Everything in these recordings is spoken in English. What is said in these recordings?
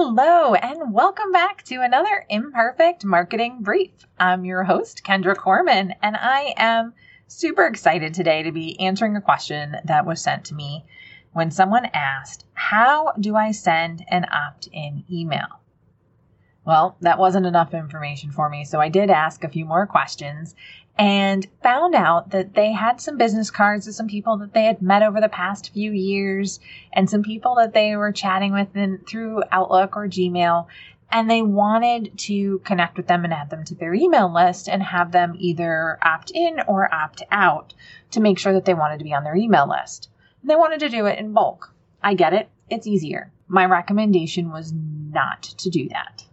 Hello, and welcome back to another Imperfect Marketing Brief. I'm your host, Kendra Corman, and I am super excited today to be answering a question that was sent to me when someone asked, How do I send an opt in email? Well, that wasn't enough information for me, so I did ask a few more questions and found out that they had some business cards of some people that they had met over the past few years and some people that they were chatting with in, through Outlook or Gmail. And they wanted to connect with them and add them to their email list and have them either opt in or opt out to make sure that they wanted to be on their email list. And they wanted to do it in bulk. I get it. It's easier. My recommendation was not to do that.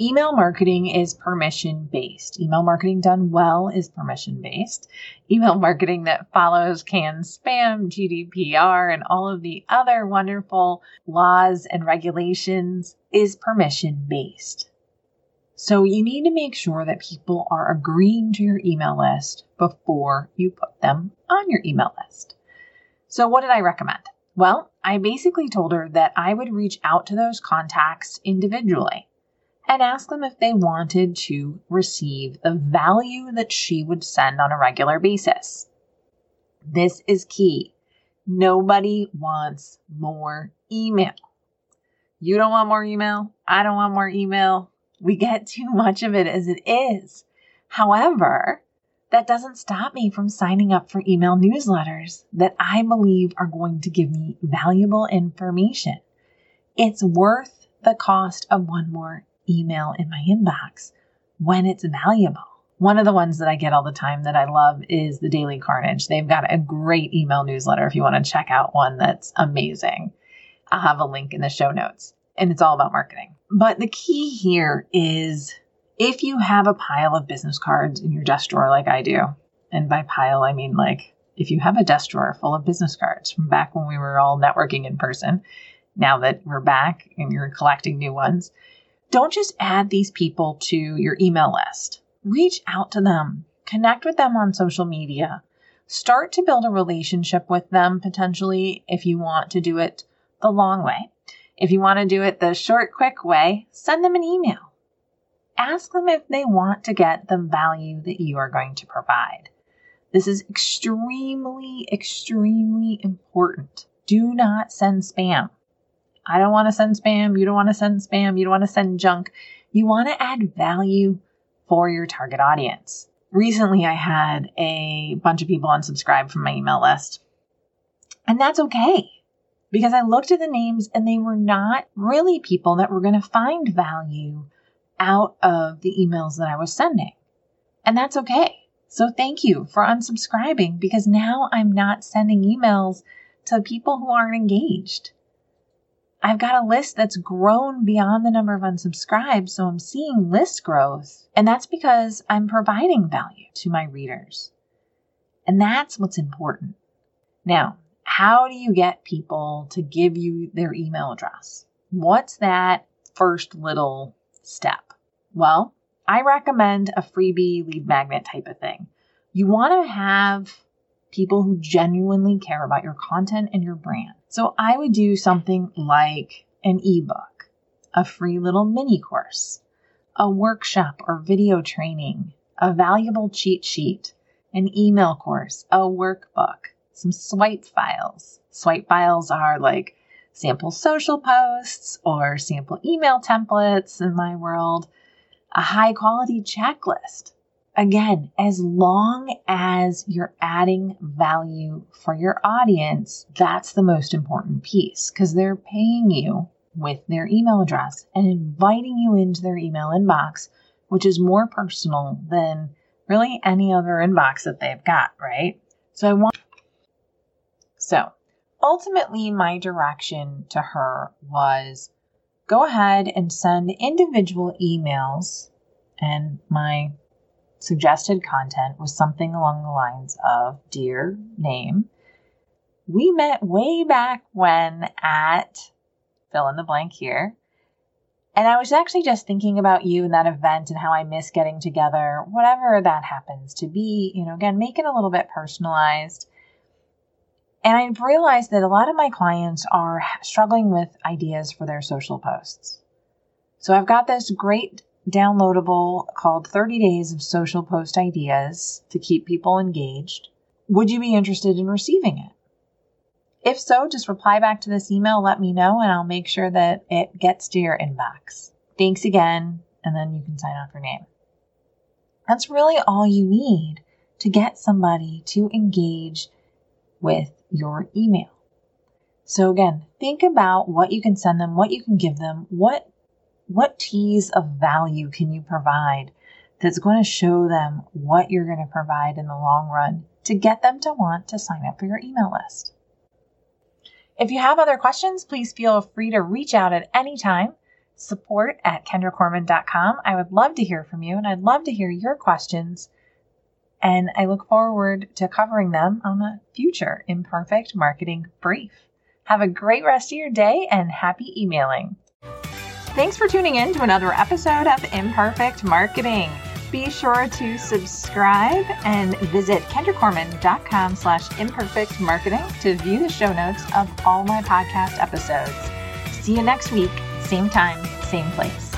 Email marketing is permission based. Email marketing done well is permission based. Email marketing that follows CAN spam, GDPR, and all of the other wonderful laws and regulations is permission based. So you need to make sure that people are agreeing to your email list before you put them on your email list. So what did I recommend? Well, I basically told her that I would reach out to those contacts individually and ask them if they wanted to receive the value that she would send on a regular basis. This is key. Nobody wants more email. You don't want more email. I don't want more email. We get too much of it as it is. However, that doesn't stop me from signing up for email newsletters that I believe are going to give me valuable information. It's worth the cost of one more email in my inbox when it's valuable. One of the ones that I get all the time that I love is the Daily Carnage. They've got a great email newsletter if you want to check out one that's amazing. I'll have a link in the show notes and it's all about marketing. But the key here is if you have a pile of business cards in your desk drawer like I do, and by pile, I mean like if you have a desk drawer full of business cards from back when we were all networking in person, now that we're back and you're collecting new ones, don't just add these people to your email list. Reach out to them, connect with them on social media, start to build a relationship with them potentially if you want to do it the long way. If you want to do it the short, quick way, send them an email. Ask them if they want to get the value that you are going to provide. This is extremely, extremely important. Do not send spam. I don't want to send spam. You don't want to send spam. You don't want to send junk. You want to add value for your target audience. Recently, I had a bunch of people unsubscribe from my email list. And that's okay because I looked at the names and they were not really people that were going to find value out of the emails that I was sending. And that's okay. So thank you for unsubscribing because now I'm not sending emails to people who aren't engaged. I've got a list that's grown beyond the number of unsubscribes, so I'm seeing list growth. And that's because I'm providing value to my readers. And that's what's important. Now, how do you get people to give you their email address? What's that first little step? Well, I recommend a freebie lead magnet type of thing. You want to have people who genuinely care about your content and your brand. So I would do something like an ebook, a free little mini course, a workshop or video training, a valuable cheat sheet, an email course, a workbook, some swipe files. Swipe files are like sample social posts or sample email templates in my world, a high quality checklist, Again, as long as you're adding value for your audience, that's the most important piece because they're paying you with their email address and inviting you into their email inbox, which is more personal than really any other inbox that they've got, right? So I want, so ultimately, my direction to her was go ahead and send individual emails And my suggested content was something along the lines of Dear name. We met way back when at fill in the blank here. And I was actually just thinking about you and that event and how I miss getting together, whatever that happens to be. You know, again, make it a little bit personalized. And I've realized that a lot of my clients are struggling with ideas for their social posts. So I've got this great downloadable called 30 Days of Social Post Ideas to keep people engaged. Would you be interested in receiving it? If so, just reply back to this email, let me know, and I'll make sure that it gets to your inbox. Thanks again, and then you can sign off your name. That's really all you need to get somebody to engage with your email. So again, think about what you can send them, what you can give them, what what teas of value can you provide that's going to show them what you're going to provide in the long run to get them to want to sign up for your email list. If you have other questions, please feel free to reach out at any time. Support at kendracorman.com. I would love to hear from you and I'd love to hear your questions. And I look forward to covering them on a future Imperfect Marketing Brief. Have a great rest of your day and happy emailing. Thanks for tuning in to another episode of Imperfect Marketing. Be sure to subscribe and visit kendracorman.com slash imperfect marketing to view the show notes of all my podcast episodes. See you next week, same time, same place.